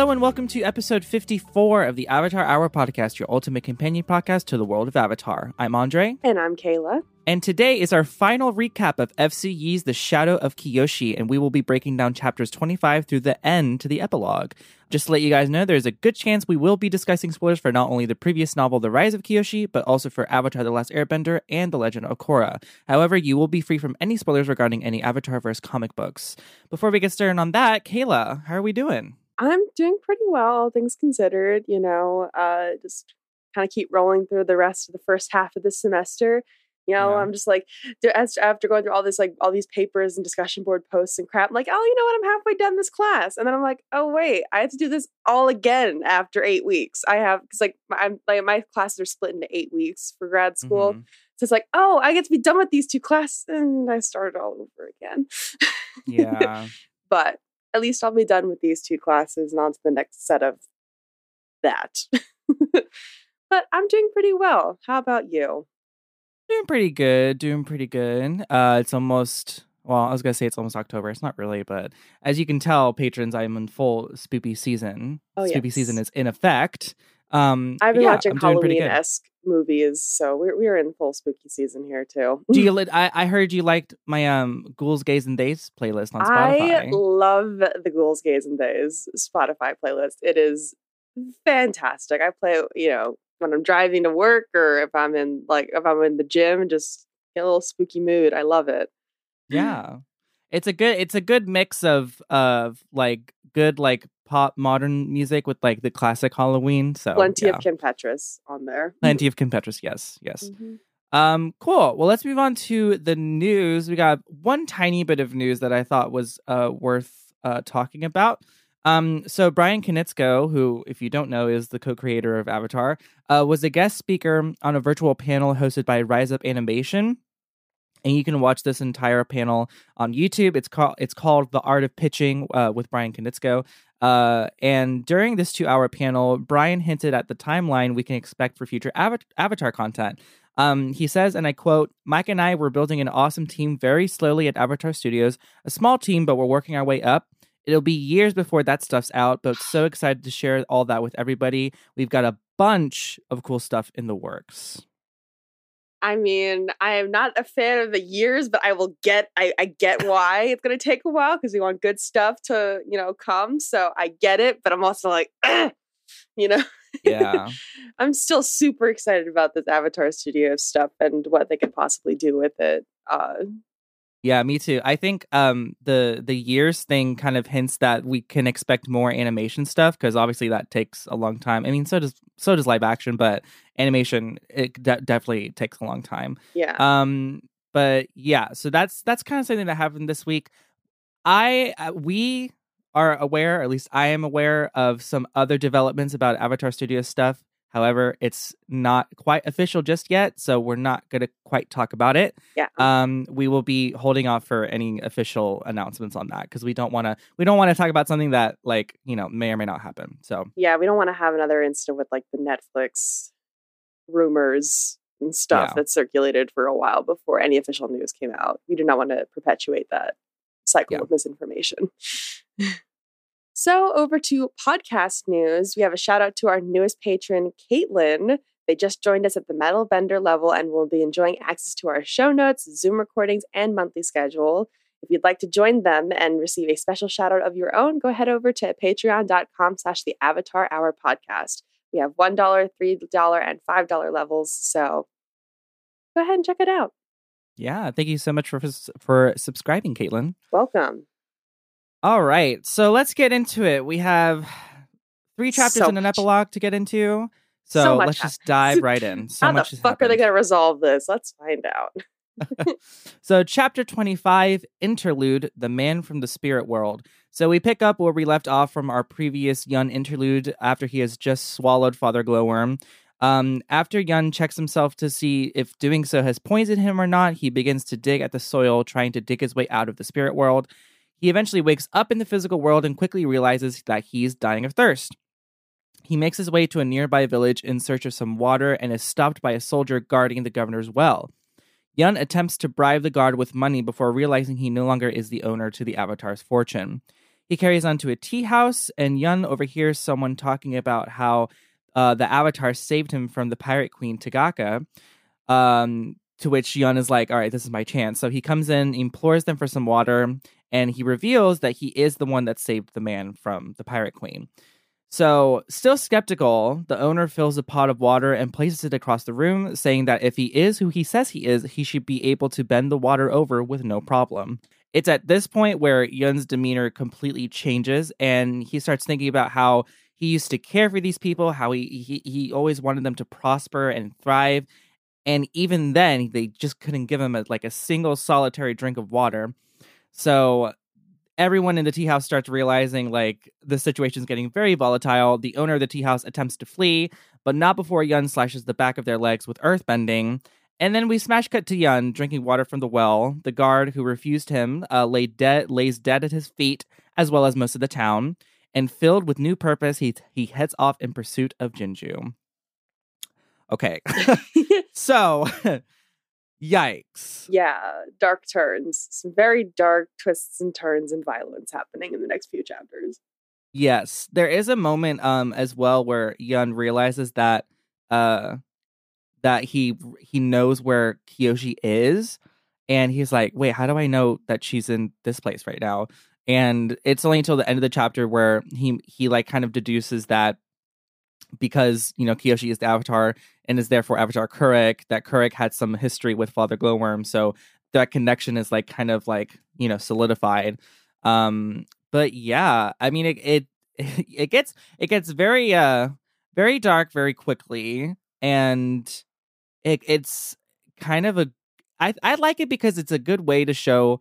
Hello and welcome to episode 54 of the Avatar Hour podcast, your ultimate companion podcast to the world of Avatar. I'm Andre. And I'm Kayla. And today is our final recap of FC Yee's The Shadow of Kyoshi, and we will be breaking down chapters 25 through the end to the epilogue. Just to let you guys know, there's a good chance we will be discussing spoilers for not only the previous novel, The Rise of Kyoshi, but also for Avatar The Last Airbender and The Legend of Korra. However, you will be free from any spoilers regarding any Avatar Avatarverse comic books. Before we get started on that, Kayla, how are we doing? I'm doing pretty well, all things considered. You know, uh, just kind of keep rolling through the rest of the first half of the semester. You know, Yeah. I'm just like after going through all this, like all these papers and discussion board posts and crap. I'm like, oh, you know what? I'm halfway done this class, and then I'm like, oh wait, I have to do this all again after eight weeks. I have because like my, I'm like my classes are split into eight weeks for grad school. Mhm. So it's like, oh, I get to be done with these two classes, and I started all over again. Yeah. but at least I'll be done with these two classes and on to the next set of that. but I'm doing pretty well. How about you? Doing pretty good. Doing pretty good. Uh, it's almost. Well, I was gonna say it's almost October. It's not really, but as you can tell, patrons, I'm in full spoopy season. Oh, spoopy yes. season is in effect. Um, I've been yeah, watching I'm doing pretty Halloween esque movies, so we're we're in full spooky season here too. Do you? li- I, I heard you liked my um Ghouls, Gays, and Days playlist on Spotify. I love the Ghouls, Gays, and Days Spotify playlist. It is fantastic. I play, you know, when I'm driving to work or if I'm in like if I'm in the gym, just get a little spooky mood. I love it. yeah, it's a good. It's a good mix of of like good like pop modern music with like the classic Halloween. So Plenty yeah. of Kim Petras on there. plenty of Kim Petras. Yes, yes. Mhm. Um, cool. Well, let's move on to the news. We got one tiny bit of news that I thought was uh, worth uh, talking about. Um, so Bryan Konietzko, who, if you don't know, is the co-creator of Avatar, uh, was a guest speaker on a virtual panel hosted by Rise Up Animation. And you can watch this entire panel on YouTube. It's called it's called The Art of Pitching uh, with Bryan Konietzko. Uh, and during this two-hour panel, Brian hinted at the timeline we can expect for future Ava- Avatar content. Um, he says, and I quote, Mike and I were building an awesome team very slowly at Avatar Studios, a small team, but we're working our way up. It'll be years before that stuff's out, but so excited to share all that with everybody. We've got a bunch of cool stuff in the works. I mean, I am not a fan of the years, but I will get. I, I get why it's going to take a while because we want good stuff to, you know, come. So I get it, but I'm also like, "Ugh," you know, Yeah. I'm still super excited about this Avatar Studio stuff and what they could possibly do with it. Uh, Yeah, me too. I think um the the years thing kind of hints that we can expect more animation stuff because obviously that takes a long time. I mean, so does so does live action, but animation it de- definitely takes a long time. yeah, Um, but yeah, so that's that's kind of something that happened this week. I uh, we are aware, or at least I am aware of some other developments about Avatar Studios stuff. However, it's not quite official just yet, so we're not going to quite talk about it. yeah. Um, we will be holding off for any official announcements on that because we don't want to. We don't want to talk about something that, like, you know, may or may not happen. So yeah, we don't want to have another incident with like the Netflix rumors and stuff Yeah. that circulated for a while before any official news came out. We do not want to perpetuate that cycle Yeah. of misinformation. so, over to podcast news. We have a shout out to our newest patron, Caitlin. They just joined us at the Metal Bender level and will be enjoying access to our show notes, Zoom recordings, and monthly schedule. If you'd like to join them and receive a special shout out of your own, go head over to patreon.com slash the Avatar Hour podcast. We have $1, $3, and $5 levels. So go ahead and check it out. yeah, thank you so much for for subscribing, Caitlin. Welcome. All right, so let's get into it. We have three chapters So and an much. epilogue to get into. So, So let's just dive right in. So How much has fuck are they going to resolve this? Let's find out. So, chapter 25, Interlude, The Man from the Spirit World. So, we pick up where we left off from our previous Yun interlude after he has just swallowed Father Glowworm. Um, after Yun checks himself to see if doing so has poisoned him or not, he begins to dig at the soil, trying to dig his way out of the spirit world. He eventually wakes up in the physical world and quickly realizes that he's dying of thirst. He makes his way to a nearby village in search of some water and is stopped by a soldier guarding the governor's well. Yun attempts to bribe the guard with money before realizing he no longer is the owner to the Avatar's fortune. He carries on to a tea house, and Yun overhears someone talking about how uh, the Avatar saved him from the pirate queen Tagaka. Um, to which Yun is like, "All right, this is my chance." So he comes in, implores them for some water, and he reveals that he is the one that saved the man from the pirate queen. So, still skeptical, the owner fills a pot of water and places it across the room, saying that if he is who he says he is, he should be able to bend the water over with no problem. It's at this point where Yun's demeanor completely changes and he starts thinking about how he used to care for these people, how he he, he always wanted them to prosper and thrive. And even then, they just couldn't give him a, like a single solitary drink of water. So everyone in the tea house starts realizing like the situation is getting very volatile. The owner of the tea house attempts to flee, but not before Yun slashes the back of their legs with earthbending. And then we smash cut to Yun drinking water from the well. The guard who refused him uh, lay dead, lays dead at his feet, as well as most of the town. And filled with new purpose, he he heads off in pursuit of Jianzhu. Okay, so Yikes. Yeah, dark turns. Some very dark twists and turns and violence happening in the next few chapters. Yes. There is a moment um as well where Yun realizes that uh that he he knows where Kyoshi is and he's like, "Wait, how do I know that she's in this place right now?" And it's only until the end of the chapter where he he like kind of deduces that because you know Kyoshi is the Avatar and is therefore Avatar Kuruk. That Kuruk had some history with Father Glowworm, so that connection is like kind of like you know solidified. Um, but yeah, I mean it it it gets it gets very uh very dark very quickly, and it it's kind of a I I like it because it's a good way to show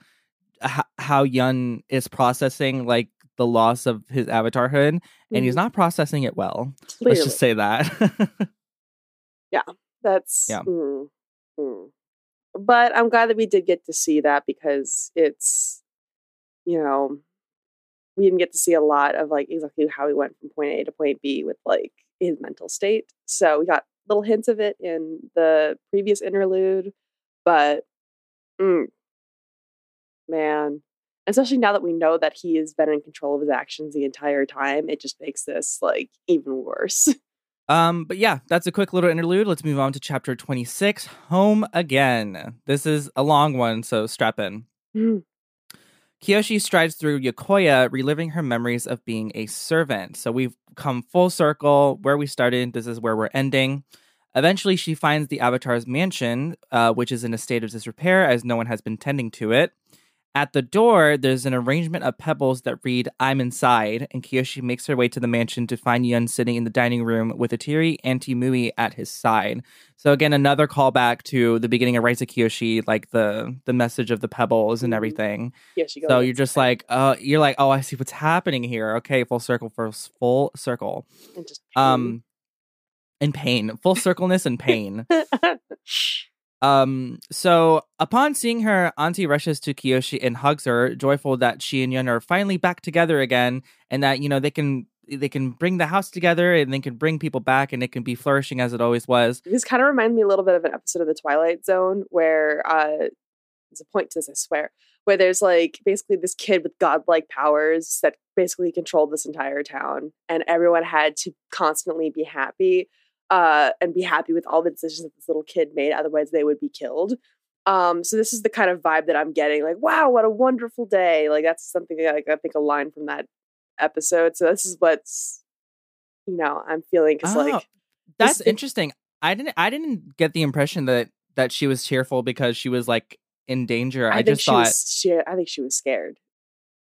how, how Yun is processing like the loss of his avatarhood and mm-hmm. he's not processing it well. Clearly. Let's just say that. yeah, that's yeah. Mm, mm. But I'm glad that we did get to see that because it's, you know, we didn't get to see a lot of like exactly how he went from point A to point B with like his mental state. So we got little hints of it in the previous interlude, but mm, man, especially now that we know that he has been in control of his actions the entire time, it just makes this like even worse. Um, but yeah, that's a quick little interlude. Let's move on to chapter 26, Home Again. This is a long one, so strap in. Mm. Kyoshi strides through Yokoya, reliving her memories of being a servant. So we've come full circle where we started. This is where we're ending. Eventually, she finds the Avatar's mansion, uh, which is in a state of disrepair as no one has been tending to it. At the door, there's an arrangement of pebbles that read, I'm inside, and Kyoshi makes her way to the mansion to find Yun sitting in the dining room with Atiri and Timui at his side. So again, another callback to the beginning of Rise of Kyoshi, like the the message of the pebbles and mm-hmm. everything. Yeah, so you're just like, uh, you're like, oh, I see what's happening here. Okay, full circle, for full circle. And just pain. um, in pain, full circleness and pain. Um, so upon seeing her, Auntie rushes to Kyoshi and hugs her, joyful that she and Yun are finally back together again, and that you know they can they can bring the house together and they can bring people back, and it can be flourishing as it always was. This kind of reminds me a little bit of an episode of The Twilight Zone where uh, there's a point to this, I swear, where there's like basically this kid with godlike powers that basically controlled this entire town, and everyone had to constantly be happy uh, and be happy with all the decisions that this little kid made. Otherwise, they would be killed. Um, so this is the kind of vibe that I'm getting. Like, wow, what a wonderful day! Like that's something that, like I think a line from that episode. So this is what's you know I'm feeling because oh, like that's interesting. I didn't I didn't get the impression that that she was cheerful because she was like in danger. I, I just thought was, she, I think she was scared.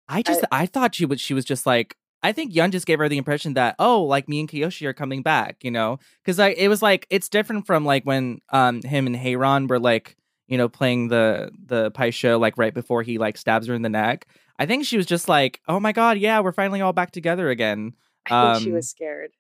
I just I, I thought she was she was just like I think Yun just gave her the impression that oh, like me and Kyoshi are coming back, you know, because like it was like it's different from like when um him and Hei-Ran were like you know playing the the Pai Sho like right before he like stabs her in the neck. I think she was just like, oh my god, yeah, we're finally all back together again. I think she um, was scared.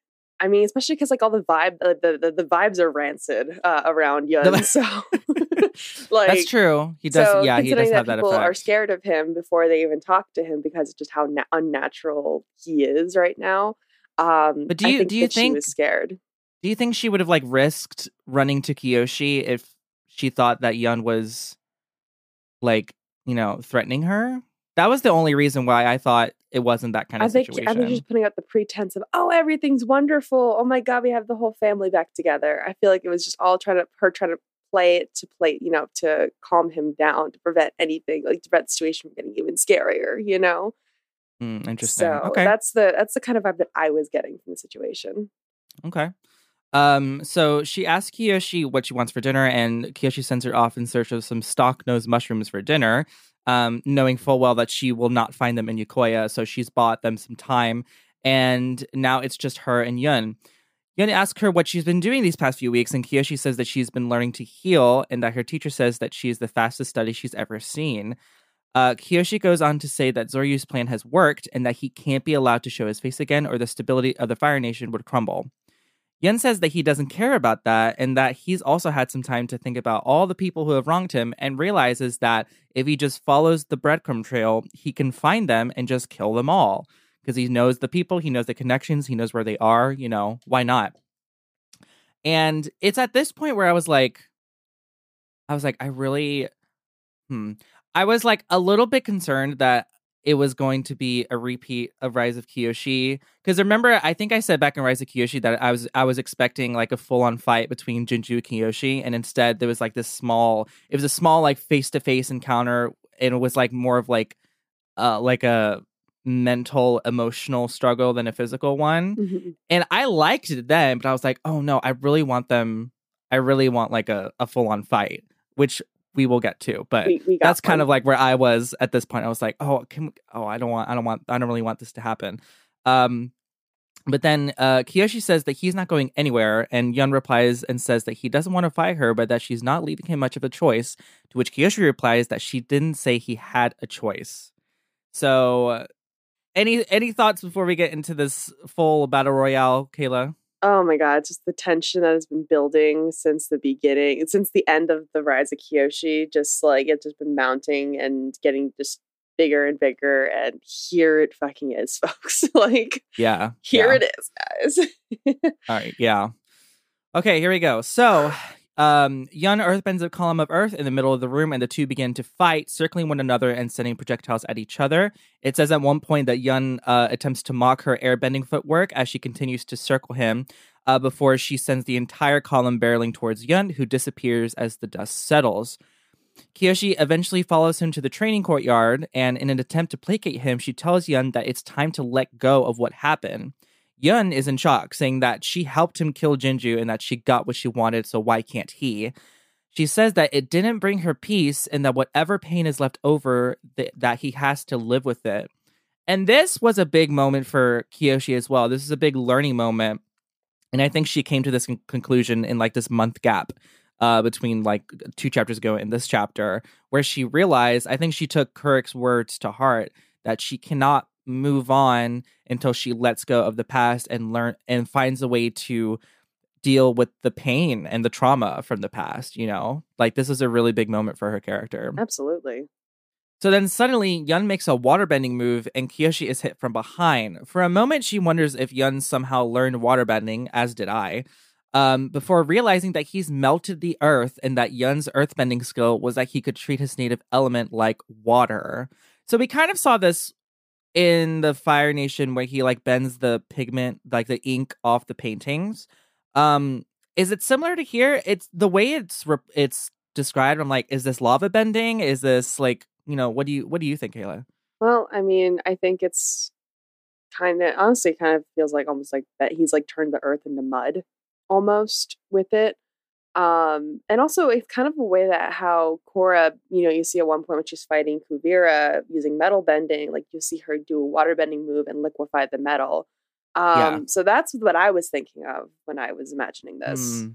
I mean, especially because like all the vibe, uh, the, the the vibes are rancid uh, around Yun. so, like that's true. He does. So yeah, he does have that, people effect. are scared of him before they even talk to him because of just how na- unnatural he is right now. Um, but do you do you think she was scared? Do you think she would have like risked running to Kyoshi if she thought that Yun was like you know threatening her? That was the only reason why I thought it wasn't that kind of I think situation. I think she's putting out the pretense of, oh, everything's wonderful. Oh my god, we have the whole family back together. I feel like it was just all trying to her trying to play it to play, you know, to calm him down, to prevent anything, like to prevent the situation from getting even scarier, you know? Mm, interesting. So okay. that's the that's the kind of vibe that I was getting from the situation. Okay. Um, so she asks Kyoshi what she wants for dinner, and Kyoshi sends her off in search of some stock nose mushrooms for dinner, um, knowing full well that she will not find them in Yokoya. So she's bought them some time, and now it's just her and Yun. Yun asks her what she's been doing these past few weeks, and Kyoshi says that she's been learning to heal, and that her teacher says that she is the fastest study she's ever seen. Uh, Kyoshi goes on to say that Zoryu's plan has worked and that he can't be allowed to show his face again, or the stability of the Fire Nation would crumble. Yun says that he doesn't care about that and that he's also had some time to think about all the people who have wronged him and realizes that if he just follows the breadcrumb trail, he can find them and just kill them all. Because he knows the people, he knows the connections, he knows where they are, you know, why not? And it's at this point where I was like, I was like, I really, hmm. I was like a little bit concerned that it was going to be a repeat of Rise of Kyoshi. Because remember, I think I said back in Rise of Kyoshi that I was I was expecting like a full on fight between Jianzhu and Kyoshi, and instead there was like this small. It was a small like face to face encounter, and it was like more of like, uh, like a mental emotional struggle than a physical one. Mm-hmm. And I liked it then, but I was like, oh no, I really want them. I really want like a, a full on fight, which we will get to. But We, we that's kind of like where I was at this point. I was like, oh, can we, oh, I don't want, I don't want, I don't really want this to happen. Um, but then uh, Kyoshi says that he's not going anywhere, and Yun replies and says that he doesn't want to fight her, but that she's not leaving him much of a choice. To which Kyoshi replies that she didn't say he had a choice. So, uh, any any thoughts before we get into this full battle royale, Kayla? Oh my god, just the tension that has been building since the beginning, since the end of the Rise of Kyoshi, just like it's just been mounting and getting just bigger and bigger. And here it fucking is, folks. like Yeah, here yeah. it is, guys. All right, yeah. Okay, here we go. So, um, Yun earthbends a column of earth in the middle of the room, and the two begin to fight, circling one another and sending projectiles at each other. It says at one point that Yun uh, attempts to mock her airbending footwork as she continues to circle him, uh, before she sends the entire column barreling towards Yun, who disappears as the dust settles. Kyoshi eventually follows him to the training courtyard, and in an attempt to placate him, she tells Yun that it's time to let go of what happened. Yun is in shock, saying that she helped him kill Jianzhu and that she got what she wanted, so why can't he? She says that it didn't bring her peace and that whatever pain is left over, th- that he has to live with it. And this was a big moment for Kyoshi as well. This is a big learning moment. And I think she came to this con- conclusion in like this month gap uh, between like two chapters ago and this chapter, where she realized, I think she took Kuruk's words to heart that she cannot move on until she lets go of the past and learn and finds a way to deal with the pain and the trauma from the past, you know? Like this is a really big moment for her character. Absolutely. So then suddenly Yun makes a waterbending move and Kyoshi is hit from behind. For a moment she wonders if Yun somehow learned waterbending, as did I. Um, before realizing that he's melted the earth and that Yun's earthbending skill was that he could treat his native element like water. So we kind of saw this in the Fire Nation where he like bends the pigment, like the ink off the paintings. Um, is it similar to here? It's the way it's re- it's described. I'm like, is this lava bending? Is this like you know what do you what do you think, Kayla? Well, I mean, I think it's kind of honestly kind of feels like almost like that he's like turned the earth into mud almost with it. Um, and also it's kind of a way that how Korra, you know, you see at one point when she's fighting Kuvira using metal bending, like you see her do a water bending move and liquefy the metal. Um, Yeah. so that's what I was thinking of when I was imagining this. Hmm.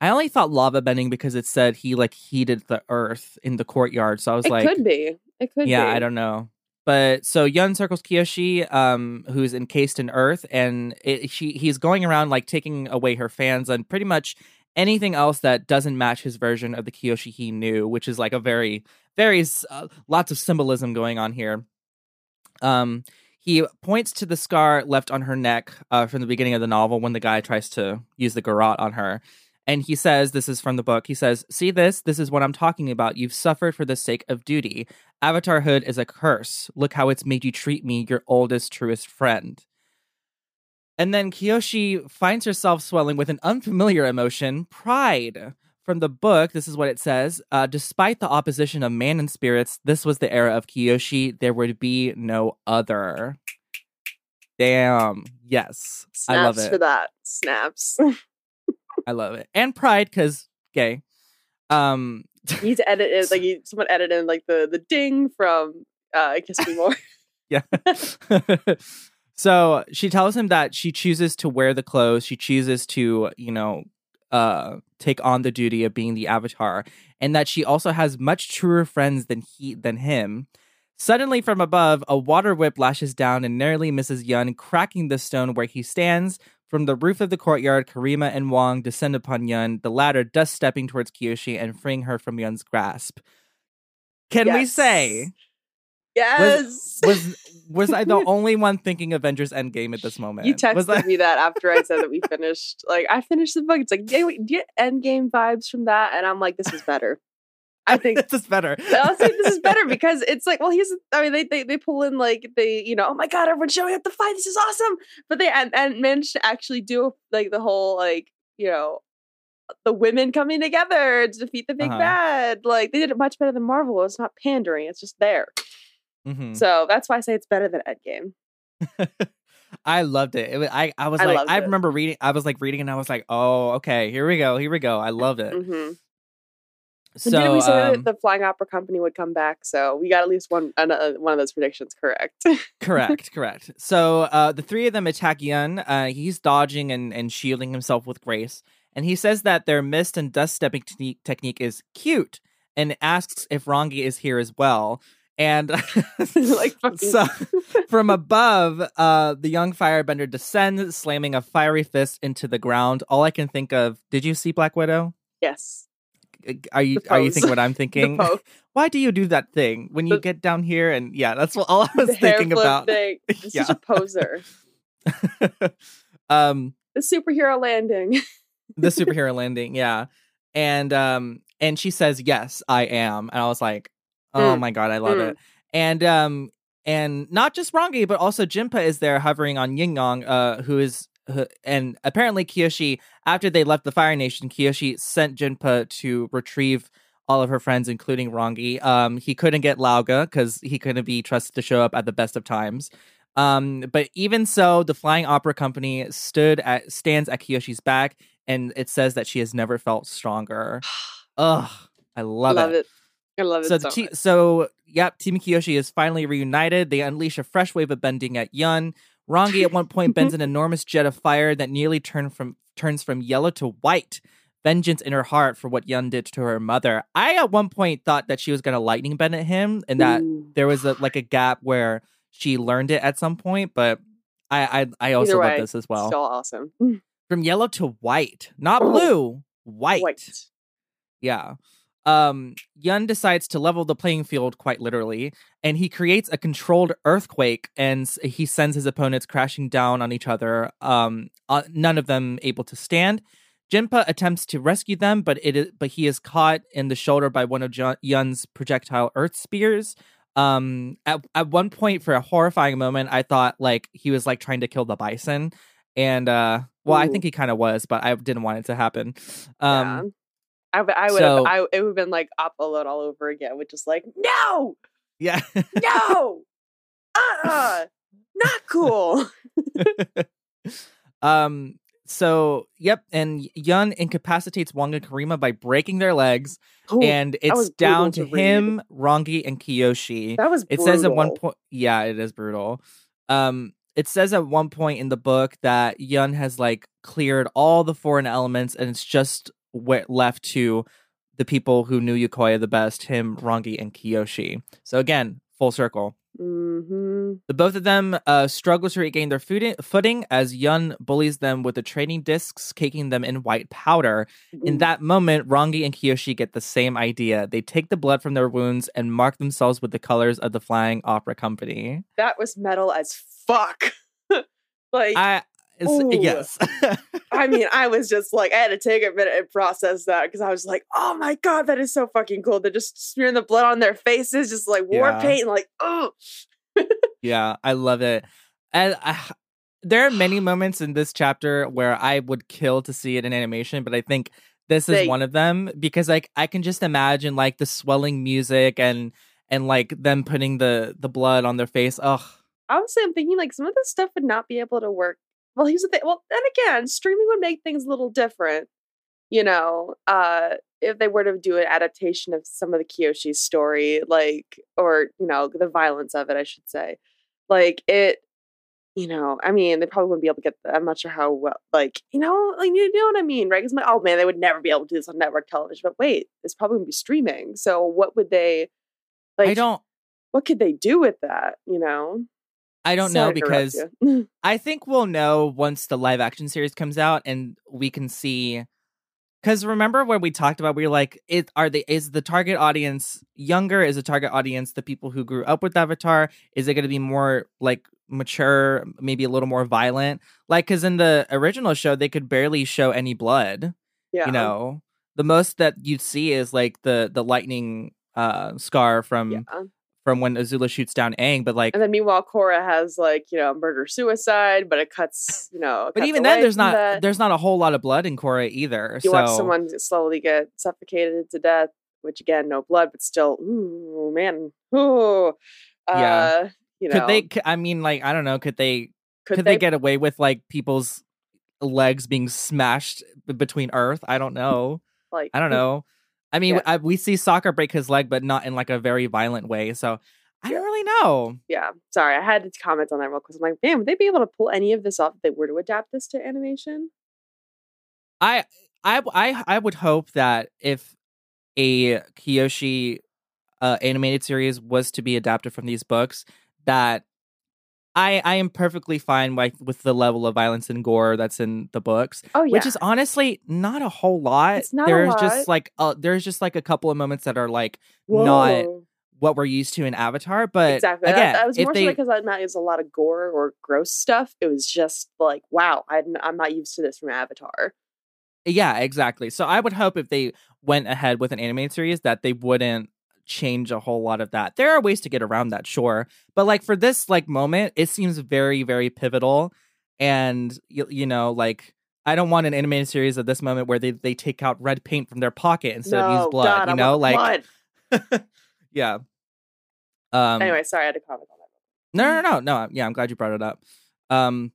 I only thought lava bending because it said he like heated the earth in the courtyard. So I was It like, could be. It could yeah, be. I don't know. But so Yun circles Kyoshi, um, who's encased in earth, and it, she he's going around like taking away her fans and pretty much anything else that doesn't match his version of the Kyoshi he knew, which is like a very, very uh, lots of symbolism going on here. Um, he points to the scar left on her neck uh, from the beginning of the novel when the guy tries to use the garrote on her. And he says, This is from the book. He says, See this? This is what I'm talking about. You've suffered for the sake of duty. Avatarhood is a curse. Look how it's made you treat me, your oldest, truest friend. And then Kyoshi finds herself swelling with an unfamiliar emotion pride. From the book, this is what it says uh, Despite the opposition of man and spirits, this was the era of Kyoshi. There would be no other. Damn. Yes. Snaps I love it. for that. Snaps. I love it. And pride because gay. Um you need to edit it like he, someone edited like the the ding from uh Kiss Me More. yeah. so she tells him that she chooses to wear the clothes. She chooses to, you know, uh take on the duty of being the avatar and that she also has much truer friends than he than him. Suddenly from above, a water whip lashes down and narrowly misses Yun, cracking the stone where he stands. From the roof of the courtyard, Kirima and Wong descend upon Yun, the latter dust stepping towards Kyoshi and freeing her from Yun's grasp. Can we say Yes. was was I the only one thinking Avengers Endgame at this moment? you texted was me that after I said that we finished. Like I finished the book. It's like, do you get Endgame vibes from that? And I'm like, this is better. I think this is better. I was like, this is better because it's like, well, he's. I mean, they they they pull in like they, you know, oh my god, everyone's showing up to fight. This is awesome. But they and, and managed to actually do like the whole like you know the women coming together to defeat the big Uh-huh. bad. Like they did it much better than Marvel. It's not pandering. It's just there. Mhm. So that's why I say it's better than Endgame. I loved it. it was, I I was I like loved I remember reading. I was like reading, and I was like, oh, okay, here we go, here we go. I love it. Mm-hmm. So didn't we say um, that the Flying Opera Company would come back? So we got at least one uh, one of those predictions correct. correct, correct. So uh, the three of them attack Yun. Uh, he's dodging and, and shielding himself with grace. And he says that their mist and dust stepping technique, technique is cute and asks if Rangi is here as well. And like so from above, uh, the young firebender descends, slamming a fiery fist into the ground. All I can think of, did you see Black Widow? yes, Are you are you thinking what I'm thinking? Why do you do that thing when you The- get down here? And yeah, that's what all I was thinking about. thing. Yeah. such a poser. um, The superhero landing. the superhero landing, yeah, and um, and she says, "Yes, I am," and I was like, "Oh Mm. my god, I love Mm. it." And um, and not just Rangi, but also Jinpa is there hovering on Yingyong, uh, who is. And apparently, Kyoshi, after they left the Fire Nation, Kyoshi sent Jinpa to retrieve all of her friends, including Rangi. Um, he couldn't get Lao Ge because he couldn't be trusted to show up at the best of times. Um, but even so, the Flying Opera Company stood at stands at Kyoshi's back, and it says that she has never felt stronger. Ugh, I love, love it. it. I love it So, so, so yep, Team Kyoshi is finally reunited. They unleash a fresh wave of bending at Yun. Rangi at one point bends an enormous jet of fire that nearly turn from turns from yellow to white. Vengeance in her heart for what Yun did to her mother. I at one point thought that she was gonna lightning bend at him, and that Ooh. there was a like a gap where she learned it at some point. But I I, I also Either love this as well. Still awesome. From yellow to white, not Oh. blue, white. White. Yeah. Um, Yun decides to level the playing field quite literally, and he creates a controlled earthquake, and he sends his opponents crashing down on each other. Um, uh, none of them able to stand. Jinpa attempts to rescue them, but it is, but he is caught in the shoulder by one of Jun- Yun's projectile earth spears. Um, at at one point, for a horrifying moment, I thought like he was like trying to kill the bison, and uh, well, I think he kind of was, but I didn't want it to happen. Um, yeah. I, I would so- have. I it would have been like upload all over again, which is like no, yeah. no, uh, uh not cool. um so yep and yun incapacitates wong and kirima by breaking their legs Ooh, and it's down to, to him Rangi, and kyoshi that was. it says at one point yeah it is brutal um it says at one point in the book that yun has like cleared all the foreign elements and it's just what left to the people who knew Yokoya the best him rangi and kyoshi so again full circle Mhm. the both of them uh, struggle to regain their footing, footing as Yun bullies them with the training discs, caking them in white powder. In Mm. that moment, Rangi and Kyoshi get the same idea. They take the blood from their wounds and mark themselves with the colors of the Flying Opera Company. that was metal as fuck. like I Ooh. yes. I mean, I was just like, I had to take a minute and process that because I was like, oh my God, that is so fucking cool. They're just smearing the blood on their faces, just like war Yeah. paint, and like, oh. Yeah, I love it. And I, there are many moments in this chapter where I would kill to see it in animation, but I think this is They- one of them because like I can just imagine like the swelling music and and like them putting the the blood on their face. Ugh. Honestly, I'm thinking like some of this stuff would not be able to work. Well, here's the thing. Well, then again, streaming would make things a little different. You know, uh, if they were to do an adaptation of some of the Kyoshi story, like, or you know, the violence of it, I should say, like it. You know, I mean, they probably wouldn't be able to get. The, I'm not sure how well, like, you know, like you know what I mean, right? Because like, oh man, they would never be able to do this on network television. But wait, it's probably gonna be streaming. So what would they? Like, I don't What could they do with that? You know, I don't know Sorry because. I think we'll know once the live action series comes out and we can see because remember when we talked about we were like it are the is the target audience younger? Is the target audience the people who grew up with avatar? Is it going to be more like mature maybe a little more violent? Like because in the original show they could barely show any blood yeah, you know? The most that you'd see is like the the lightning uh scar from yeah. From when azula shoots down aang but like And then meanwhile, Korra has like you know murder suicide, but it cuts you know. but cuts even then there's not that. there's not a whole lot of blood in Korra either You so watch someone slowly get suffocated to death, which again, no blood, but still, ooh man, ooh. Uh, Yeah. You know, could they i mean like i don't know could they Could, could, they, get away with like people's legs being smashed b- between earth i don't know like? i don't know i mean Yeah. I, we see Sokka break his leg but not in like a very violent way so i don't really know Yeah, sorry, I had to comment on that real quick. I'm like, man, would they be able to pull any of this off if they were to adapt this to animation? i i i, I would hope that if a kyoshi uh, animated series was to be adapted from these books that I, I am perfectly fine with, with the level of violence and gore that's in the books. Oh yeah, which is honestly not a whole lot. It's not a there's lot. just like uh, there's just like a couple of moments that are like not what we're used to in Avatar. But exactly. again, that, that was more they so because I'm not used a lot of gore or gross stuff. It was just like, wow, I'm, I'm not used to this from Avatar. yeah, exactly. So I would hope if they went ahead with an animated series that they wouldn't change a whole lot of that. There are ways to get around that, sure, but like for this like moment, it seems very very pivotal, and you, you know like. I don't want an animated series of this moment where they, they take out red paint from their pocket instead of no, use blood. God, you know, like blood. yeah. Um, anyway, sorry, I had to comment on that. No, no, no, no. Yeah, I'm glad you brought it up. Um,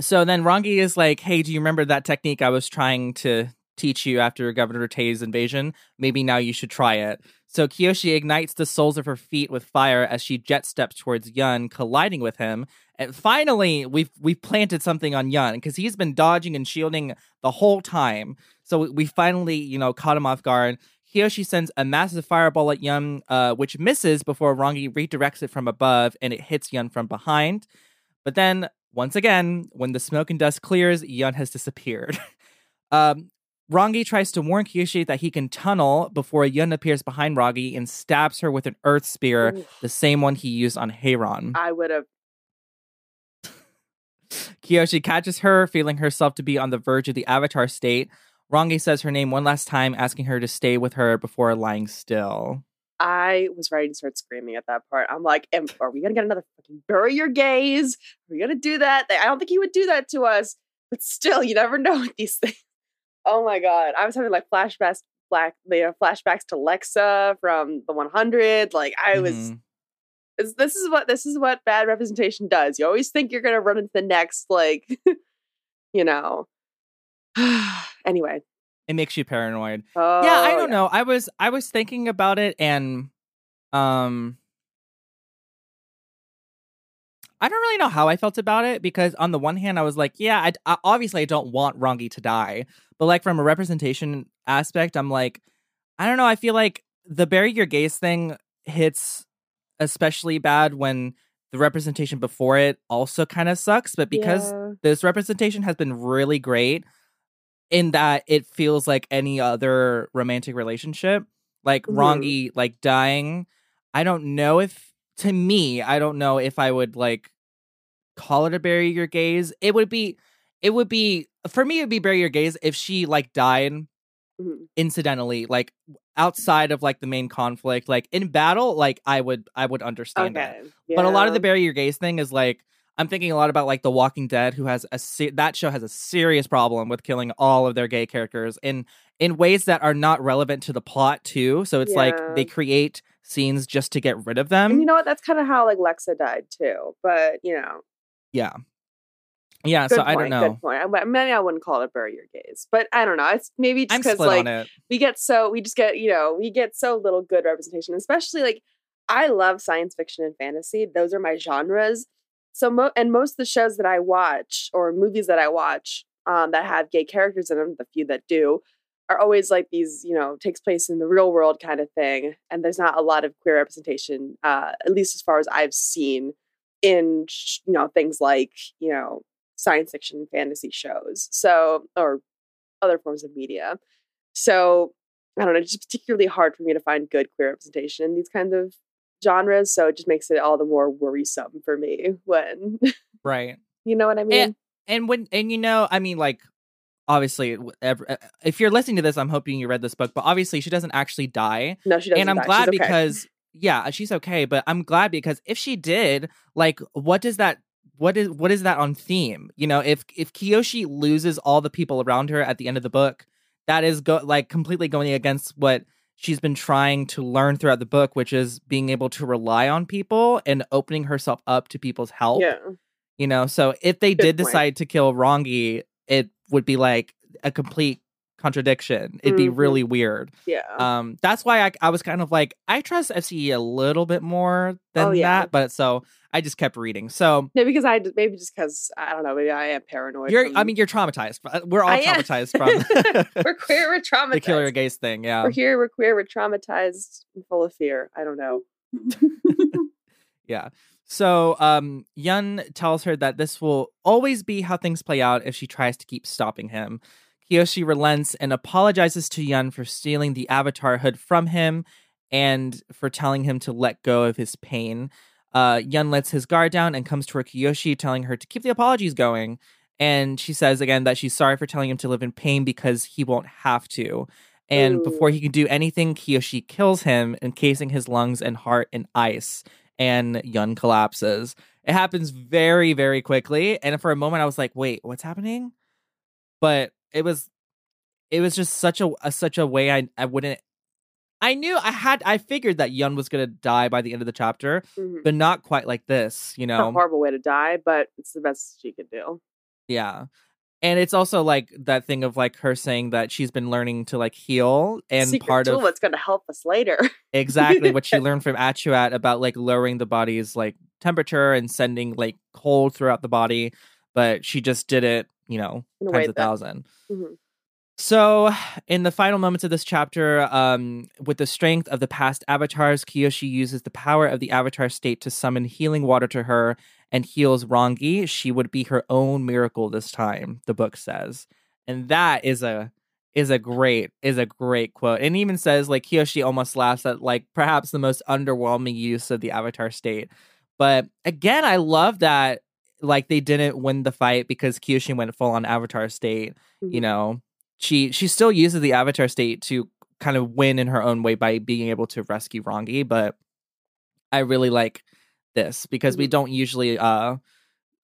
so then Rangi is like, "Hey, do you remember that technique I was trying to teach you after Governor Tay's invasion? Maybe now you should try it." So Kyoshi ignites the soles of her feet with fire as she jet steps towards Yun, colliding with him. And finally, we've we've planted something on Yun because he's been dodging and shielding the whole time. So we- finally, you know, caught him off guard. Kyoshi sends a massive fireball at Yun, uh, which misses before Rangi redirects it from above and it hits Yun from behind. But then, once again, when the smoke and dust clears, Yun has disappeared. um, Rangi tries to warn Kyoshi that he can tunnel before Yun appears behind Rangi and stabs her with an earth spear, the same one he used on Hei-Ran. I would have. Kyoshi catches her, feeling herself to be on the verge of the avatar state. Rangi says her name one last time, asking her to stay with her before lying still. I was ready to start screaming at that part. I'm like, are we gonna get another fucking bury your gays? Are we gonna do that? I don't think he would do that to us, but still, you never know with these things. Oh my god, I was having like flashbacks, black, you know, flashbacks to Lexa from the 100. Like I was, Mhm. it's, this is what this is what bad representation does. You always think you're gonna run into the next, like, you know. anyway, It makes you paranoid. oh, yeah, I don't know. I was I was thinking about it and um I don't really know how I felt about it because on the one hand I was like, yeah, I, I obviously I don't want Rangi to die, but like from a representation aspect, I'm like, I don't know. I feel like the bury your gays thing hits especially bad when the representation before it also kind of sucks, but because Yeah. this representation has been really great in that it feels like any other romantic relationship like Mhm. Rangi like dying i don't know if to me i don't know if i would like call it a bury your gays. It would be it would be for me it would be bury your gays if she like died Mhm. incidentally, like outside of like the main conflict. Like in battle, like I would I would understand that. Okay. But a lot of the Yeah. bury your gays thing is like I'm thinking a lot about like The Walking Dead, who has a se- that show has a serious problem with killing all of their gay characters in in ways that are not relevant to the plot too. So it's like they create scenes just to get rid of And them. you know what? That's kind of how like Lexa died too. But you know, yeah, yeah. good so point. I don't know. Good point. I, I mean, I wouldn't call it bury your gays, but I don't know. It's maybe just because like we get so we just get you know we get so little good representation, especially like I love science fiction and fantasy. Those are my genres. So mo- and most of the shows that I watch or movies that I watch um, that have gay characters in them, the few that do, are always like these you know takes place in the real world kind of thing, and there's not a lot of queer representation, uh, at least as far as I've seen in you know things like you know science fiction and fantasy shows. So or other forms of media. So I don't know, it's just particularly hard for me to find good queer representation in these kinds of genres. So it just makes it all the more worrisome for me when Right. you know what I mean. and when and you know i mean like obviously uh, if you're listening to this i'm hoping you read this book but obviously she doesn't actually die no, she doesn't. and i'm die. Glad okay. because yeah she's okay but i'm glad because if she did like what does that what is what is that on theme you know if if kyoshi loses all the people around her at the end of the book that is go like completely going against what she's been trying to learn throughout the book which is being able to rely on people and opening herself up to people's help yeah, you know, so if they Good did point. decide to kill Rangi, it would be like a complete contradiction. It'd be Mhm. really weird. yeah, Um, that's why I, I was kind of like, I trust FC Yee a little bit more than Oh, yeah. that, but so I just kept reading. So maybe because I maybe just because I don't know, maybe I am paranoid. you're, from- I mean, you're traumatized. Uh, We're all I am. traumatized from we're queer, we're traumatized. the killer gaze thing. Yeah. We're here, we're queer, we're traumatized and full of fear. I don't know. Yeah. So um Yun tells her that this will always be how things play out if she tries to keep stopping him. Kyoshi relents and apologizes to Yun for stealing the avatar hood from him and for telling him to let go of his pain. Uh, Yun lets his guard down and comes toward Kyoshi, telling her to keep the apologies going. And she says again that she's sorry for telling him to live in pain because he won't have to. And before he can do anything, Kyoshi kills him, encasing his lungs and heart in ice. And Yun collapses. It happens very, very quickly. And for a moment, I was like, "Wait, what's happening?" But it was, it was just such a, a such a way I I wouldn't. I knew I had I figured that Yun was gonna die by the end of the chapter, Mhm. but not quite like this. You know, horrible way to die, but it's the best she could do. Yeah. And it's also like that thing of like her saying that she's been learning to like heal and Secret part of that's going to help us later. exactly what she learned from Atuat about like lowering the body's like temperature and sending like cold throughout the body, but she just did it, you know, times way a thousand. Mhm. So, in the final moments of this chapter, um, with the strength of the past avatars, Kyoshi uses the power of the avatar state to summon healing water to her and heals Rangi. She would be her own miracle this time, the book says. And that is a is a great is a great quote. And even says like Kyoshi almost laughs at like perhaps the most underwhelming use of the avatar state. But again, I love that like they didn't win the fight because Kyoshi went full on avatar state you Mhm. know she she still uses the avatar state to kind of win in her own way by being able to rescue Rangi, but I really like this because we Mhm. don't usually uh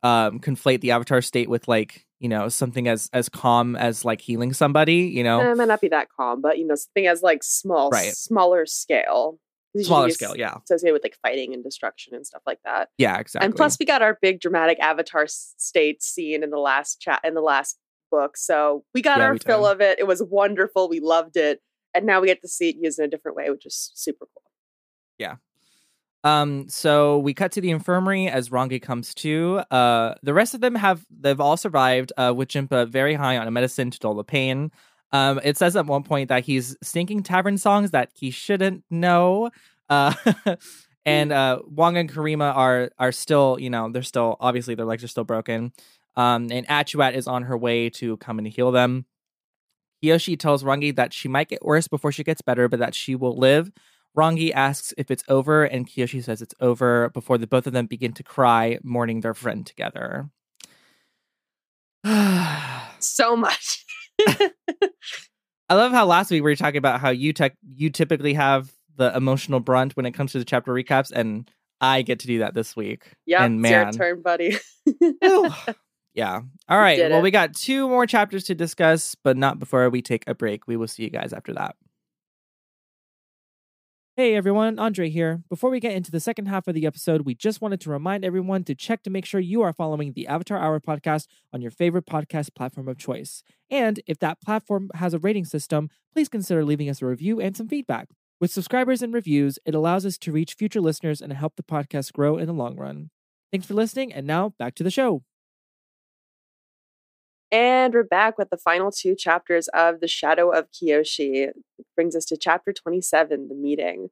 um conflate the avatar state with like you know something as as calm as like healing somebody you know Eh, it might not be that calm, but you know, something as like small, Right. smaller scale. Smaller scale yeah Associated with like fighting and destruction and stuff like that. yeah exactly And plus, we got our big dramatic Avatar state scene in the last chat in the last book, so we got Yeah, our we fill did. of it. It was wonderful. We loved it, and now we get to see it used in a different way, which is super cool. Yeah. Um, so we cut to the infirmary as Rangi comes to. Uh, the rest of them have they've all survived. Uh, with Jinpa very high on a medicine to dull the pain. Um, it says at one point that he's singing tavern songs that he shouldn't know. Uh, and uh, Wong and Kirima are are still, you know, they're still obviously their legs are still broken. Um, and Atuat is on her way to come and heal them. Kyoshi tells Rangi that she might get worse before she gets better, but that she will live. Rangi asks if it's over, and Kyoshi says it's over before the both of them begin to cry, mourning their friend together. so much. I love how last week we were talking about how you tech you typically have the emotional brunt when it comes to the chapter recaps, and I get to do that this week. Yeah, and it's your turn, buddy. yeah. All right. Well, it. we got two more chapters to discuss, but not before we take a break. We will see you guys after that. Hey everyone, Andre here. Before we get into the second half of the episode, we just wanted to remind everyone to check to make sure you are following the Avatar Hour podcast on your favorite podcast platform of choice. And if that platform has a rating system, please consider leaving us a review and some feedback. With subscribers and reviews, it allows us to reach future listeners and help the podcast grow in the long run. Thanks for listening, and now back to the show. And we're back with the final two chapters of The Shadow of Kyoshi. It brings us to chapter 27, The Meeting.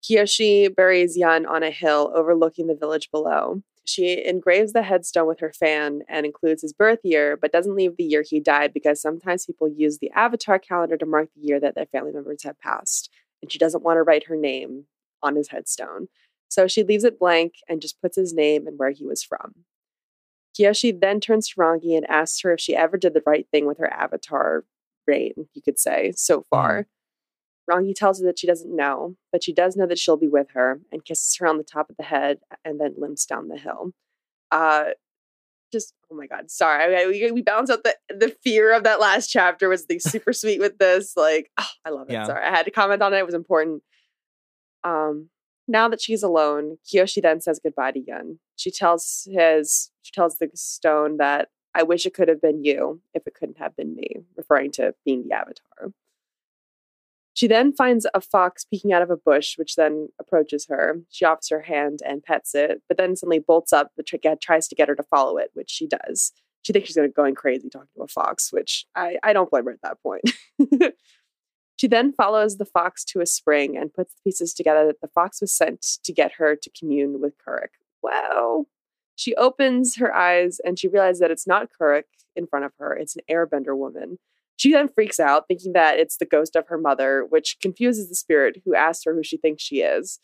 Kyoshi buries Yun on a hill overlooking the village below. She engraves the headstone with her fan and includes his birth year, but doesn't leave the year he died because sometimes people use the avatar calendar to mark the year that their family members have passed. And she doesn't want to write her name on his headstone. So she leaves it blank and just puts his name and where he was from. Kyoshi then turns to Rangi and asks her if she ever did the right thing with her avatar reign, you could say, so far. Rangi tells her that she doesn't know, but she does know that she'll be with her and kisses her on the top of the head and then limps down the hill. Uh, just oh my god, sorry. I, we, we balance out the the fear of that last chapter was the super sweet with this. Like, oh, I love it. Yeah. Sorry, I had to comment on it. It was important. Um, now that she's alone, Kyoshi then says goodbye to Yun. She tells his she tells the stone that I wish it could have been you if it couldn't have been me, referring to being the avatar. She then finds a fox peeking out of a bush, which then approaches her. She offers her hand and pets it, but then suddenly bolts up, but tr- tries to get her to follow it, which she does. She thinks she's going going crazy talking to a fox, which I, I don't blame her at that point. she then follows the fox to a spring and puts the pieces together that the fox was sent to get her to commune with Kuruk. Wow. She opens her eyes and she realizes that it's not Kuruk in front of her, it's an airbender woman. She then freaks out, thinking that it's the ghost of her mother, which confuses the spirit who asks her who she thinks she is.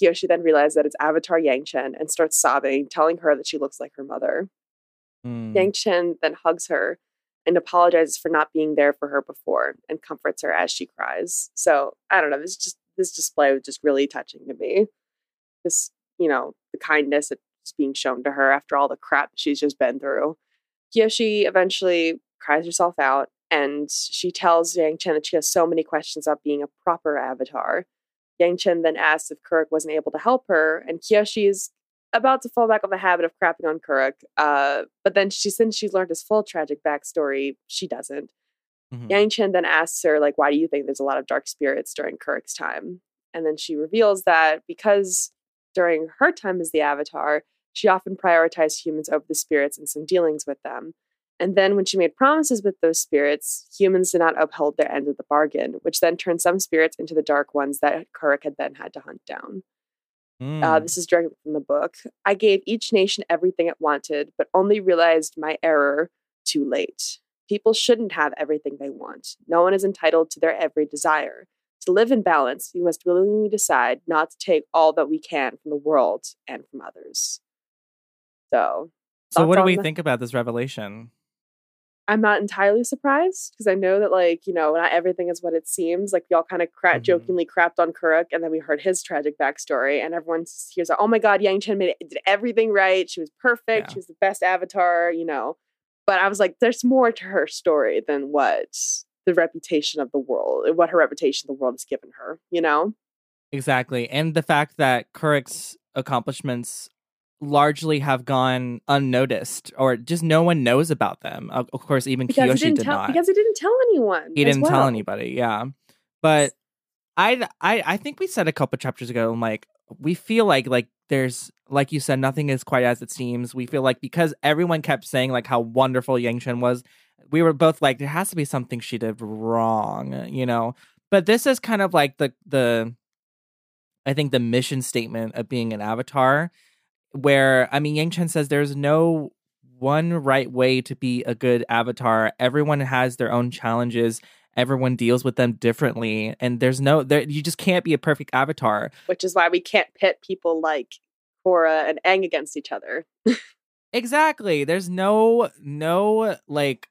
Kyoshi then realizes that it's Avatar Yang Chen and starts sobbing, telling her that she looks like her mother. Mm. Yang Chen then hugs her and apologizes for not being there for her before and comforts her as she cries. So I don't know. This just this display was just really touching to me. This, you know, the kindness that's being shown to her after all the crap she's just been through. Kyoshi eventually cries herself out and she tells Yang Chen that she has so many questions about being a proper avatar. Yang Chen then asks if Kuruk wasn't able to help her, and Kyoshi is about to fall back on the habit of crapping on Kuruk. Uh, but then she, since she's learned his full tragic backstory, she doesn't. Mhm. Yang Chen then asks her, like, why do you think there's a lot of dark spirits during Kuruk's time? And then she reveals that because during her time as the Avatar, she often prioritized humans over the spirits in some dealings with them. And then when she made promises with those spirits, humans did not uphold their end of the bargain, which then turned some spirits into the dark ones that Kuruk had then had to hunt down. Uh, Mm. this is directly from the book. I gave each nation everything it wanted, but only realized my error too late. People shouldn't have everything they want. No one is entitled to their every desire. To live in balance, we must willingly decide not to take all that we can from the world and from others. So, so, what do we the- think about this revelation? I'm not entirely surprised because I know that, like, you know, not everything is what it seems. Like, we all kind of cra- Mhm. jokingly crapped on Kuruk, and then we heard his tragic backstory, and everyone hears, oh my God, Yang Chen made did everything right. She was perfect. Yeah. She was the best avatar, you know. But I was like, there's more to her story than what the reputation of the world, what her reputation the world has given her, you know? Exactly. And the fact that Kuruk's accomplishments largely have gone unnoticed or just no one knows about them. Of, of course, even Because Kyoshi didn't did tell not. because he didn't tell anyone. he didn't tell anybody, yeah. But I, I I think we said a couple chapters ago, I'm like we feel like like there's like you said, nothing is quite as it seems. We feel like because everyone kept saying like how wonderful Yang Chen was, we were both like, there has to be something she did wrong, you know. But this is kind of like the the I think the mission statement of being an avatar, where I mean Yang Chen says there's no one right way to be a good avatar. Everyone has their own challenges. Everyone deals with them differently. And there's no there you just can't be a perfect avatar. Which is why we can't pit people like Korra and Aang against each other. exactly. There's no no like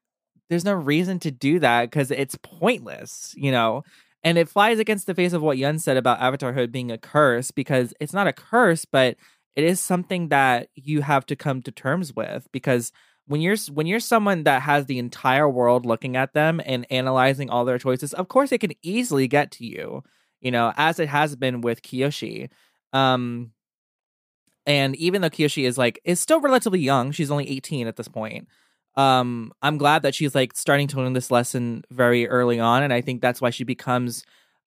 there's no reason to do that because it's pointless you know? And it flies against the face of what Yun said about avatarhood being a curse because it's not a curse but it is something that you have to come to terms with because when you're when you're someone that has the entire world looking at them and analyzing all their choices, of course it can easily get to you, you know, as it has been with Kyoshi. Um and even though Kyoshi is like is still relatively young, she's only 18 at this point. Um I'm glad that she's like starting to learn this lesson very early on and I think that's why she becomes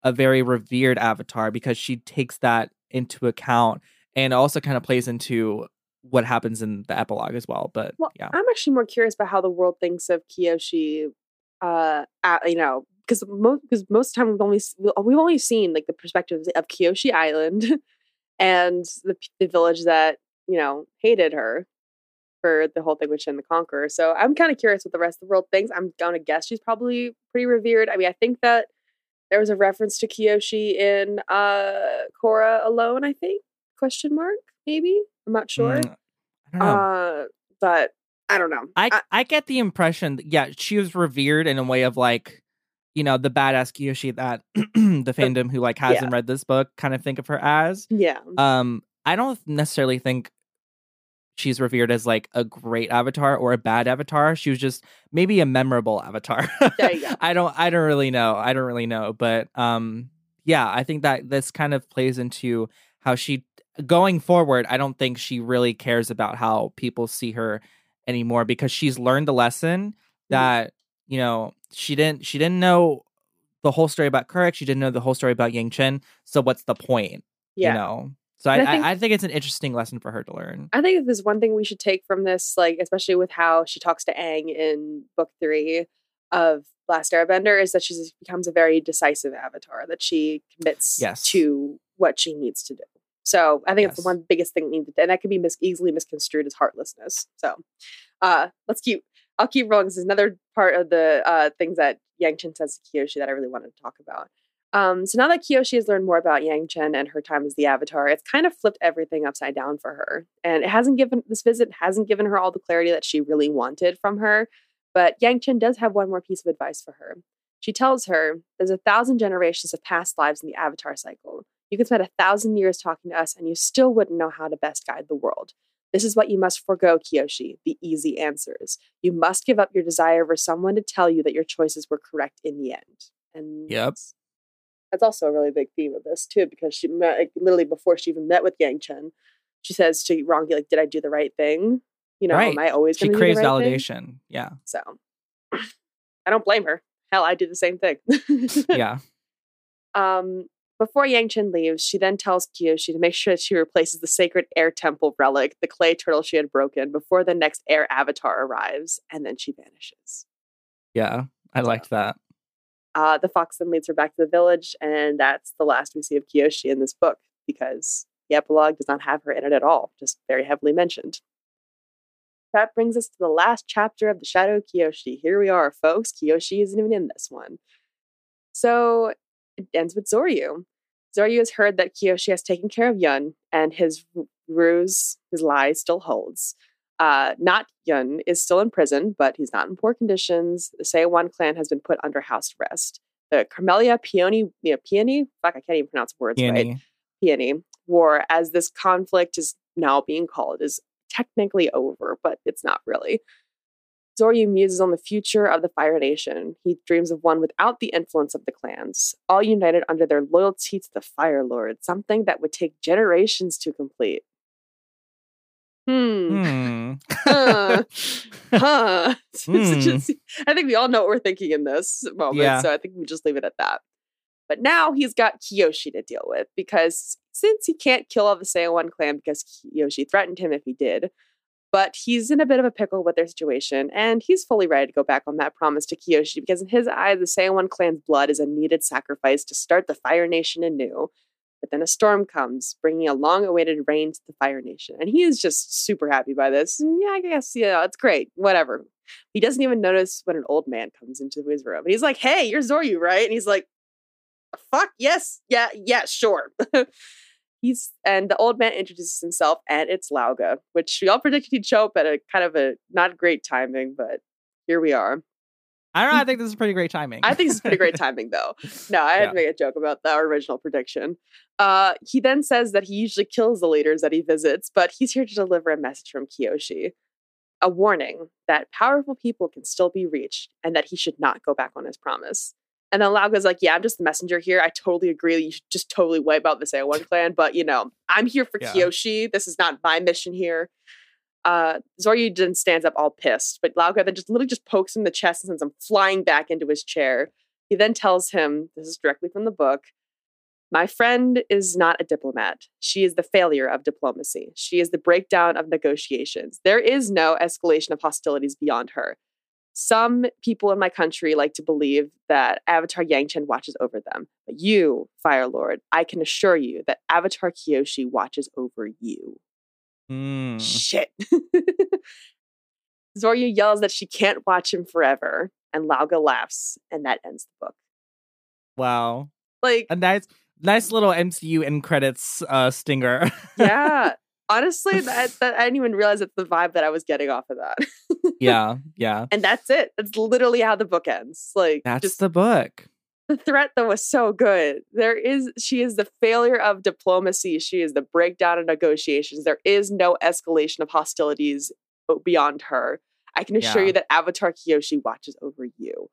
a very revered avatar because she takes that into account and also kind of plays into what happens in the epilogue as well. But well, yeah, I'm actually more curious about how the world thinks of Kyoshi. Uh, at, you know, because most because most of the time we've only we've only seen like the perspectives of Kyoshi Island and the the village that you know hated her for the whole thing with Shin the Conqueror. So I'm kind of curious what the rest of the world thinks. I'm gonna guess she's probably pretty revered. I mean, I think that there was a reference to Kyoshi in uh Korra alone. I think question mark maybe I'm not sure. Mm, I don't know. Uh, but I don't know. I, I, I get the impression, that, yeah, she was revered in a way of like, you know, the badass Kyoshi that the fandom who like hasn't yeah. read this book kind of think of her as. Yeah. Um, I don't necessarily think she's revered as like a great avatar or a bad avatar. She was just maybe a memorable avatar. I don't I don't really know. I don't really know. But um yeah, I think that this kind of plays into how she going forward, I don't think she really cares about how people see her anymore because she's learned the lesson mm-hmm. that you know she didn't she didn't know the whole story about Kuruk. She didn't know the whole story about Yang Chen. So what's the point? Yeah. You know. So I, I, think, I, think, it's an interesting lesson for her to learn. I think there's one thing we should take from this, like especially with how she talks to Aang in book three of Last Airbender, is that she becomes a very decisive avatar. That she commits yes. to what she needs to do. So I think yes. it's the one biggest thing needed, and that can be mis- easily misconstrued as heartlessness. So uh, let's keep. I'll keep rolling. This is another part of the uh, things that Yang Chen says to Kyoshi that I really wanted to talk about. Um, so now that Kyoshi has learned more about Yang Chen and her time as the Avatar, it's kind of flipped everything upside down for her, and it hasn't given this visit hasn't given her all the clarity that she really wanted from her. But Yang Chen does have one more piece of advice for her. She tells her there's a thousand generations of past lives in the Avatar cycle. You could spend a thousand years talking to us and you still wouldn't know how to best guide the world. This is what you must forego, Kyoshi the easy answers. You must give up your desire for someone to tell you that your choices were correct in the end. And yep. That's also a really big theme of this, too, because she met, like, literally before she even met with Yang Chen, she says to Rangi, like, did I do the right thing? You know, right. am I always She craves right validation. Thing? Yeah. So I don't blame her. Hell, I do the same thing. yeah. Um, before Yang Chen leaves, she then tells Kyoshi to make sure that she replaces the sacred air temple relic, the clay turtle she had broken, before the next air avatar arrives, and then she vanishes. Yeah, I liked that. Uh, the fox then leads her back to the village, and that's the last we see of Kyoshi in this book because the epilogue does not have her in it at all, just very heavily mentioned. That brings us to the last chapter of the Shadow of Kyoshi. Here we are, folks. Kyoshi isn't even in this one. So it ends with Zoryu. Zoryu has heard that Kyoshi has taken care of Yun, and his ruse, his lie, still holds. Uh, not Yun is still in prison, but he's not in poor conditions. The Saowon clan has been put under house arrest. The Carmelia Peony, yeah, Peony, fuck, I can't even pronounce words Peony. right. Peony War, as this conflict is now being called, is technically over, but it's not really. Zoryu muses on the future of the Fire Nation. He dreams of one without the influence of the clans, all united under their loyalty to the Fire Lord, something that would take generations to complete. Hmm. hmm. huh. huh. Mm. I think we all know what we're thinking in this moment, yeah. so I think we just leave it at that. But now he's got Kyoshi to deal with because since he can't kill all the Saowon clan because Kyoshi threatened him if he did, but he's in a bit of a pickle with their situation, and he's fully ready to go back on that promise to Kyoshi because, in his eyes, the Saowon clan's blood is a needed sacrifice to start the Fire Nation anew. But then a storm comes, bringing a long awaited rain to the Fire Nation. And he is just super happy by this. And yeah, I guess, yeah, it's great. Whatever. He doesn't even notice when an old man comes into his room. He's like, hey, you're Zoryu, right? And he's like, fuck, yes, yeah, yeah, sure. he's and the old man introduces himself, and it's Lao Ge, which we all predicted he'd show up at a kind of a not great timing, but here we are. I don't know. I think this is pretty great timing. I think it's pretty great timing, though. No, I had Yeah. to make a joke about the original prediction. Uh, he then says that he usually kills the leaders that he visits, but he's here to deliver a message from Kyoshi. A warning that powerful people can still be reached and that he should not go back on his promise. And then Lao Ge's like, Yeah, I'm just the messenger here. I totally agree. You should just totally wipe out the Saowon clan, but you know, I'm here for Yeah. Kyoshi. This is not my mission here. Uh, Zoryu then stands up all pissed, but Lao Ge then just literally just pokes him in the chest and sends him flying back into his chair. He then tells him, this is directly from the book, my friend is not a diplomat. She is the failure of diplomacy. She is the breakdown of negotiations. There is no escalation of hostilities beyond her. Some people in my country like to believe that Avatar Yangchen watches over them. But you, Fire Lord, I can assure you that Avatar Kyoshi watches over you. Mm. Shit. Zoryu yells that she can't watch him forever, and Lao Ge laughs, and that ends the book. Wow. Like, A nice, nice little MCU end credits uh, stinger. yeah. Honestly, that, that I didn't even realize that's the vibe that I was getting off of that. yeah, yeah. and that's it. That's literally how the book ends. Like, That's just the book. the threat though was so good. There is she is the failure of diplomacy. She is the breakdown of negotiations. There is no escalation of hostilities beyond her. I can assure Yeah. you that Avatar Kyoshi watches over you.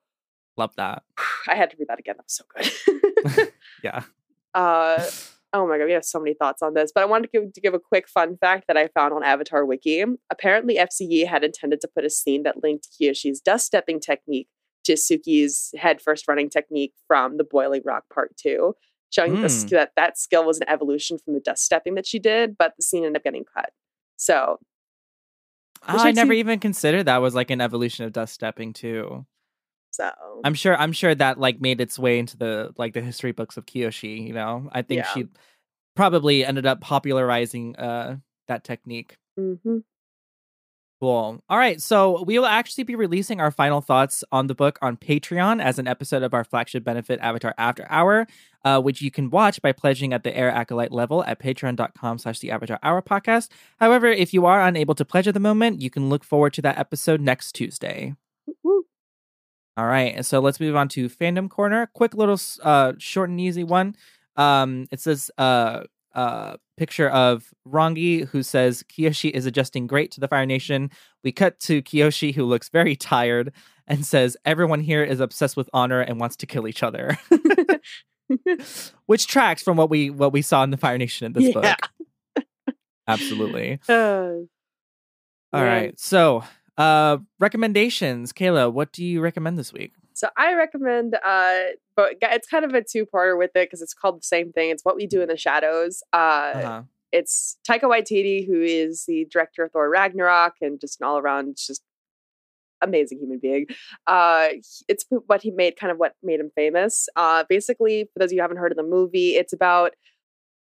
Love that. I had to read that again. That was so good. Yeah. uh, oh my god, we have so many thoughts on this. But I wanted to give, to give a quick fun fact that I found on Avatar Wiki. Apparently, FC Yee had intended to put a scene that linked Kyoshi's dust stepping technique to Suki's head first running technique from the Boiling Rock Part Two, showing the, sk- Mm. that that skill was an evolution from the dust stepping that she did, but the scene ended up getting cut. So Oh, I never you- even considered that was like an evolution of dust stepping too. So I'm sure I'm sure that like made its way into the like the history books of Kyoshi, you know. I think Yeah. she probably ended up popularizing uh that technique. mhm. Cool. All right, so we will actually be releasing our final thoughts on the book on Patreon as an episode of our flagship benefit Avatar After Hour, uh, which you can watch by pledging at the Air Acolyte level at patreon.com slash the Avatar Hour podcast. However, if you are unable to pledge at the moment, you can look forward to that episode next Tuesday. All right, and so let's move on to fandom corner. Quick little uh short and easy one. Um it says uh uh picture of Rangi who says Kyoshi is adjusting great to the Fire Nation. We cut to Kyoshi who looks very tired and says everyone here is obsessed with honor and wants to kill each other. Which tracks from what we what we saw in the Fire Nation in this Yeah. book. Absolutely. Uh, All man. right. So, uh recommendations. Kayla, what do you recommend this week? So I recommend, uh, but it's kind of a two-parter with it because it's called the same thing. It's what we do in the shadows. Uh, Uh-huh. It's Taika Waititi, who is the director of Thor Ragnarok and just an all-around just amazing human being. Uh, it's what he made, kind of what made him famous. Uh, basically, for those of you who haven't heard of the movie, it's about a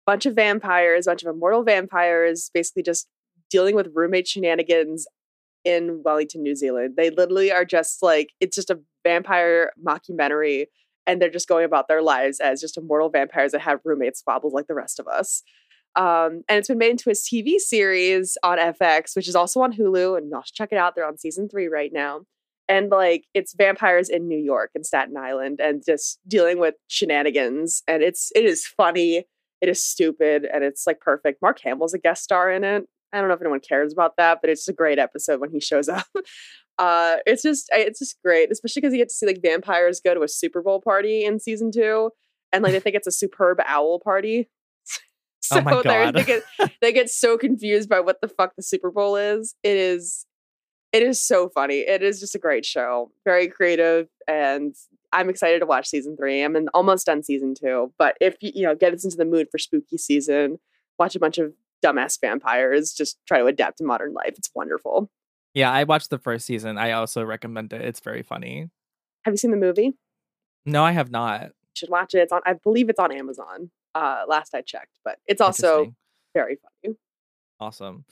bunch of vampires, a bunch of immortal vampires, basically just dealing with roommate shenanigans in Wellington, New Zealand. They literally are just like it's just a vampire mockumentary, and they're just going about their lives as just immortal vampires that have roommate squabbles like the rest of us. Um, and it's been made into a TV series on FX, which is also on Hulu, and y'all should check it out. They're on season three right now. And like it's vampires in New York and Staten Island and just dealing with shenanigans. And it's it is funny, it is stupid, and it's like perfect. Mark Hamill's a guest star in it. I don't know if anyone cares about that, but it's a great episode when he shows up. Uh, it's just it's just great, especially because you get to see like vampires go to a Super Bowl party in season two, and like they think it's a superb owl party. so Oh my they're- God. they get they get so confused by what the fuck the Super Bowl is. It is it is so funny. It is just a great show, very creative, and I'm excited to watch season three. I'm in, almost done season two, but if you you know get us into the mood for spooky season, watch a bunch of dumbass vampires just try to adapt to modern life. It's wonderful. Yeah, I watched the first season. I also recommend it. It's very funny. Have you seen the movie? No, I have not. should watch it. It's on. I believe it's on Amazon. Uh, last I checked, but it's also very funny. Awesome.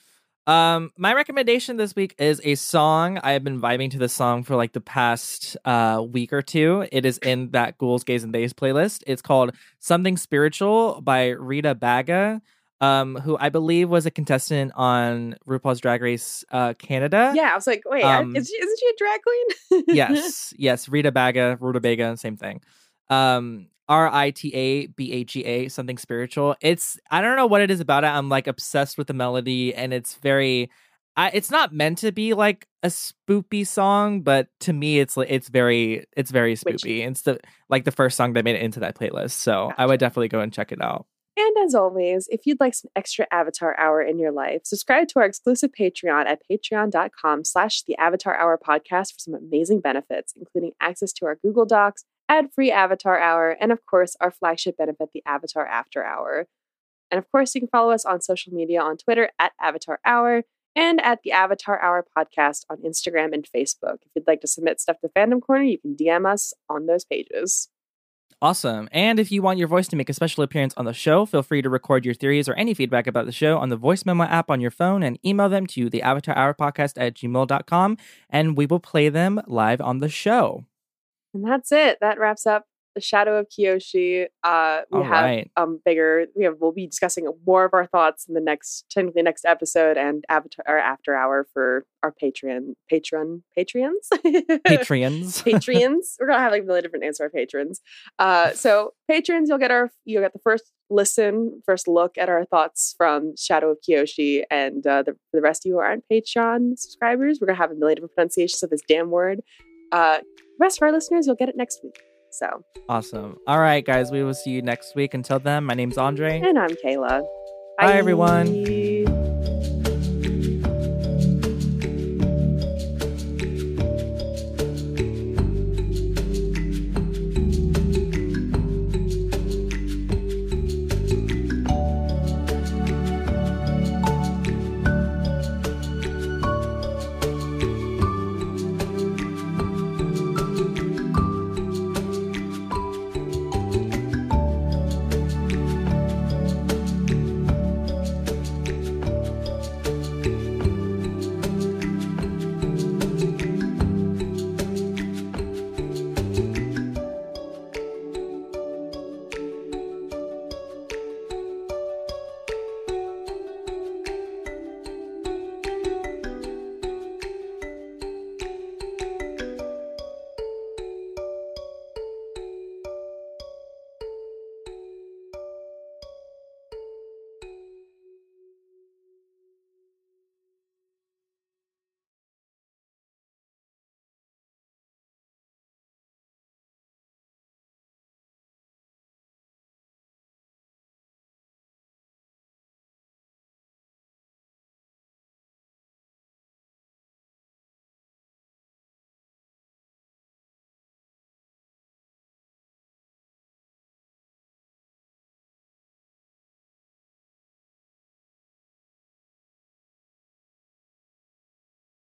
Um, my recommendation this week is a song. I have been vibing to this song for like the past uh week or two. It is in that Ghouls, Gays, and Days playlist. It's called Something Spiritual by Rita Baga, um, who I believe was a contestant on RuPaul's Drag Race uh Canada. Yeah, I was like, wait, Um, is she, isn't she a drag queen? yes, yes, Rita Baga, Rita Baga, same thing. Um, R I T A B A G A, something spiritual. It's I don't know what it is about it. I'm like obsessed with the melody, and it's very. I, it's not meant to be like a spoopy song, but to me, it's like it's very it's very Witchy. It's the like the first song that made it into that playlist, so I would definitely go and check it out. And as always, if you'd like some extra Avatar Hour in your life, subscribe to our exclusive Patreon at patreon.com slash the Avatar Hour podcast for some amazing benefits, including access to our Google Docs, ad-free Avatar Hour, and of course, our flagship benefit, the Avatar After Hour. And of course, you can follow us on social media on Twitter at Avatar Hour and at the Avatar Hour podcast on Instagram and Facebook. If you'd like to submit stuff to Fandom Corner, you can DM us on those pages. Awesome. And if you want your voice to make a special appearance on the show, feel free to record your theories or any feedback about the show on the voice memo app on your phone and email them to the avatar hour podcast at gmail.com and we will play them live on the show. And that's it. That wraps up the Shadow of Kyoshi. Uh, we All have right. um bigger. We have. We'll be discussing more of our thoughts in the next, technically next episode and avatar after hour for our Patreon, patron, patrons, Patreons. patrons. We're gonna have like a million different names for our patrons. Uh, so patrons, you'll get our you'll get the first listen, first look at our thoughts from Shadow of Kyoshi, and uh, the the rest of you who aren't Patreon subscribers, we're gonna have a million different pronunciations of this damn word. Uh, the rest of our listeners, you'll get it next week. So, awesome. All right, guys, we will see you next week. Until then, my name's Andre. and I'm Kayla. Bye, everyone. Bye.